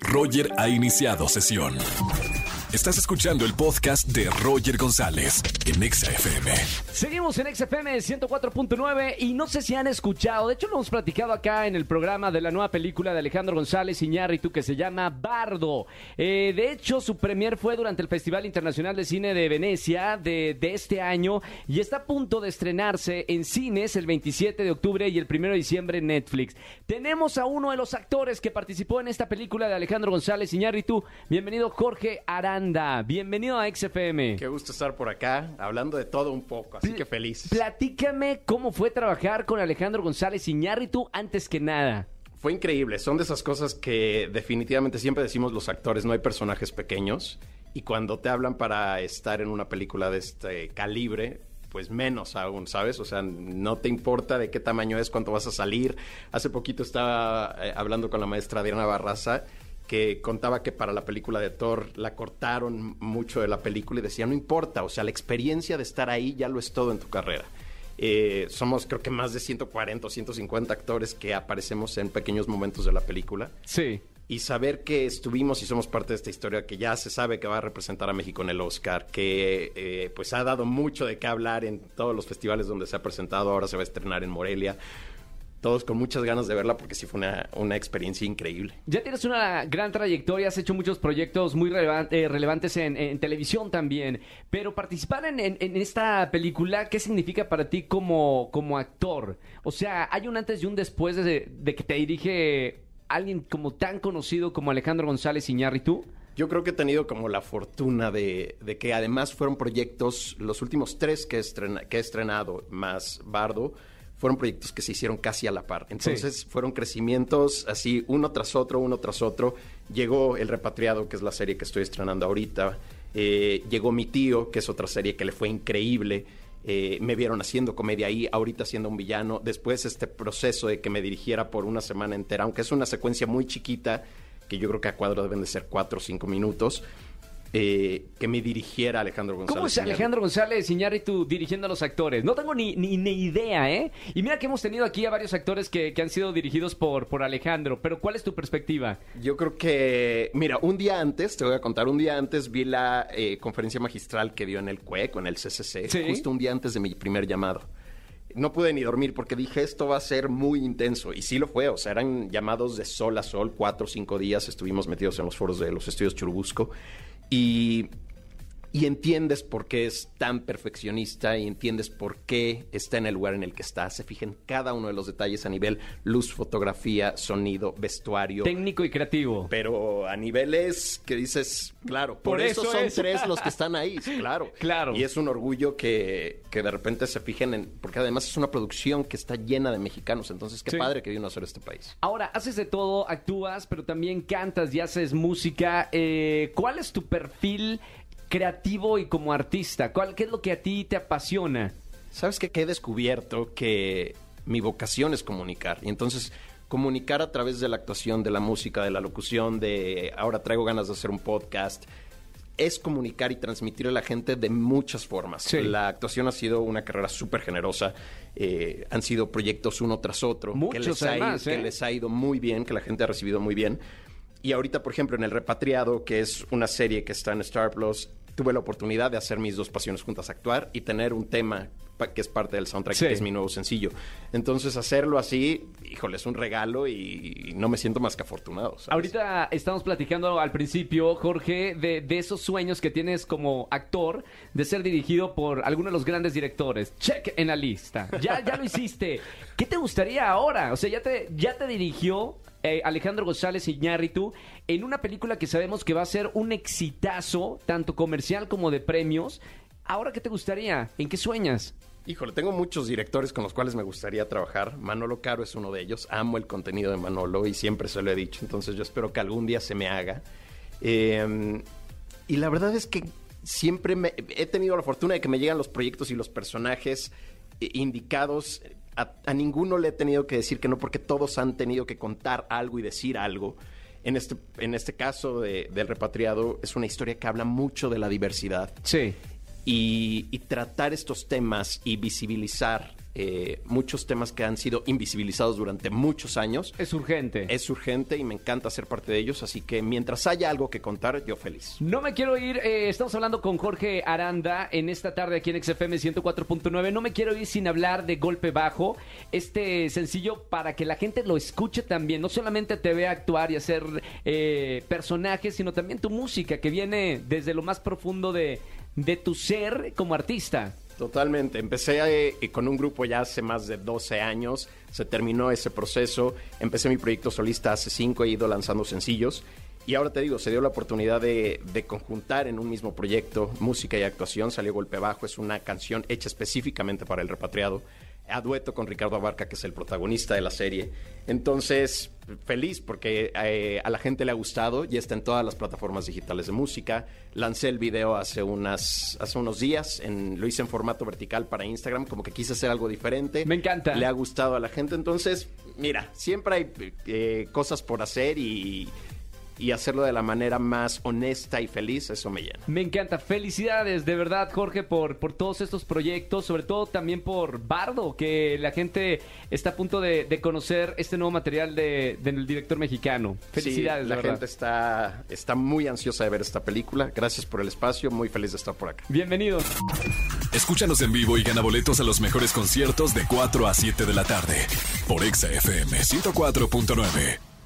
Roger ha iniciado sesión. Estás escuchando el podcast de Roger González en Exa FM. Seguimos en XFM 104.9 y no sé si han escuchado, de hecho lo hemos platicado acá en el programa de la nueva película de Alejandro González Iñárritu que se llama Bardo. Eh, de hecho su premier fue durante el Festival Internacional de Cine de Venecia de, este año y está a punto de estrenarse en cines el 27 de octubre y el 1 de diciembre en Netflix. Tenemos a uno de los actores que participó en esta película de Alejandro González Iñárritu. Bienvenido Jorge Aranda. Bienvenido a XFM. Qué gusto estar por acá, hablando de todo un poco, así que feliz. Platícame cómo fue trabajar con Alejandro González Iñárritu antes que nada. Fue increíble, son de esas cosas que definitivamente siempre decimos los actores, no hay personajes pequeños y cuando te hablan para estar en una película de este calibre, pues menos aún, ¿sabes? O sea, no te importa de qué tamaño es, cuánto vas a salir. Hace poquito estaba eh, hablando con la maestra Diana Barraza que contaba que para la película de Thor la cortaron mucho de la película y decía, no importa, o sea, la experiencia de estar ahí ya lo es todo en tu carrera. Eh, somos creo que más de 140 o 150 actores que aparecemos en pequeños momentos de la película. Sí. Y saber que estuvimos y somos parte de esta historia que ya se sabe que va a representar a México en el Oscar, que eh, pues ha dado mucho de qué hablar en todos los festivales donde se ha presentado, ahora se va a estrenar en Morelia todos con muchas ganas de verla porque sí fue una, experiencia increíble. Ya tienes una gran trayectoria, has hecho muchos proyectos muy eh, relevantes en, televisión también, pero participar en, esta película, ¿qué significa para ti como, como actor? O sea, ¿hay un antes y un después de, que te dirige alguien como tan conocido como Alejandro González Iñárritu? Yo creo que he tenido como la fortuna de, que además fueron proyectos, los últimos tres que que he estrenado, más Bardo, fueron proyectos que se hicieron casi a la par. Entonces fueron crecimientos así uno tras otro, uno tras otro. Llegó El Repatriado, que es la serie que estoy estrenando ahorita. Eh, llegó Mi Tío, que es otra serie que le fue increíble. Eh, me vieron haciendo comedia ahí, ahorita siendo un villano. Después este proceso de que me dirigiera por una semana entera, aunque es una secuencia muy chiquita, que yo creo que a cuadro deben de ser cuatro o cinco minutos. Eh, que me dirigiera Alejandro González. ¿Cómo es Alejandro González Iñárritu dirigiendo a los actores? No tengo ni, ni, idea, ¿eh? Y mira que hemos tenido aquí a varios actores que, han sido dirigidos por, por Alejandro, pero ¿cuál es tu perspectiva? Yo creo que, mira, un día antes, te voy a contar, un día antes vi la eh, conferencia magistral que dio en el CUE, con el CCC, justo un día antes de mi primer llamado no pude ni dormir porque dije esto va a ser muy intenso. Y sí lo fue, o sea, eran llamados de sol a sol, cuatro o cinco días estuvimos metidos en los foros de los estudios Churubusco. Y y entiendes por qué es tan perfeccionista y entiendes por qué está en el lugar en el que está. Se fija en cada uno de los detalles a nivel luz, fotografía, sonido, vestuario. Técnico y creativo. Pero a niveles que dices, claro, por, eso, son tres los que están ahí, claro. Claro. Y es un orgullo que, que, de repente se fijen en, porque además es una producción que está llena de mexicanos, entonces qué padre que vino a hacer este país. Ahora, haces de todo, actúas, pero también cantas y haces música. Eh, ¿Cuál es tu perfil? Creativo y como artista? ¿Cuál, ¿Qué es lo que a ti te apasiona? Sabes que he descubierto que mi vocación es comunicar. Y entonces comunicar a través de la actuación, de la música, de la locución, de ahora traigo ganas de hacer un podcast, es comunicar y transmitir a la gente de muchas formas. La actuación ha sido una carrera súper generosa. Eh, han sido proyectos uno tras otro. Muchos que les, además, que ¿eh? les ha ido muy bien, que la gente ha recibido muy bien. Y ahorita, por ejemplo, en El Repatriado, que es una serie que está en Star Plus, tuve la oportunidad de hacer mis dos pasiones juntas, actuar y tener un tema que es parte del soundtrack, que es mi nuevo sencillo. Entonces, hacerlo así, híjole, es un regalo y no me siento más que afortunado. Ahorita estamos platicando al principio, Jorge, de, esos sueños que tienes como actor de ser dirigido por alguno de los grandes directores. Check en la lista. Ya, ya lo hiciste. ¿Qué te gustaría ahora? O sea, ya te, ya te dirigió eh, Alejandro González Iñárritu en una película que sabemos que va a ser un exitazo, tanto comercial como de premios. Ahora, ¿qué te gustaría? ¿En qué sueñas? Híjole, tengo muchos directores con los cuales me gustaría trabajar. Manolo Caro es uno de ellos. Amo el contenido de Manolo y siempre se lo he dicho. Entonces yo espero que algún día se me haga. Em, y la verdad es que siempre he tenido la fortuna de que me llegan los proyectos y los personajes eh, indicados a, ninguno le he tenido que decir que no, porque todos han tenido que contar algo y decir algo. En este, en este caso del repatriado es una historia que habla mucho de la diversidad. Sí. Y, tratar estos temas y visibilizar eh, muchos temas que han sido invisibilizados durante muchos años. Es urgente. Es urgente y me encanta ser parte de ellos, así que mientras haya algo que contar, yo feliz. No me quiero ir, eh, estamos hablando con Jorge Aranda en esta tarde aquí en XFM 104.9. No me quiero ir sin hablar de Golpe Bajo, este sencillo para que la gente lo escuche también. No solamente te vea actuar y hacer eh, personajes, sino también tu música que viene desde lo más profundo de, de tu ser como artista. Totalmente. Empecé eh, con un grupo ya hace más de 12 años. Se terminó ese proceso. Empecé mi proyecto solista hace 5. He ido lanzando sencillos. Y ahora te digo, se dio la oportunidad de, de, conjuntar en un mismo proyecto música y actuación. Salió Golpe Bajo. Es una canción hecha específicamente para el repatriado a dueto con Ricardo Abarca, que es el protagonista de la serie. Entonces, feliz porque eh, a la gente le ha gustado, y está en todas las plataformas digitales de música. Lancé el video hace, unas, hace unos días, en, lo hice en formato vertical para Instagram, como que quise hacer algo diferente. Me encanta. Le ha gustado a la gente, entonces, mira, siempre hay eh, cosas por hacer y y hacerlo de la manera más honesta y feliz, eso me llena. Me encanta. Felicidades, de verdad, Jorge, por, por todos estos proyectos, sobre todo también por Bardo, que la gente está a punto de, conocer este nuevo material de, del director mexicano. Felicidades, la gente está, está muy ansiosa de ver esta película. Gracias por el espacio, muy feliz de estar por acá. Bienvenido. Escúchanos en vivo y gana boletos a los mejores conciertos de 4 a 7 de la tarde por Exa FM 104.9.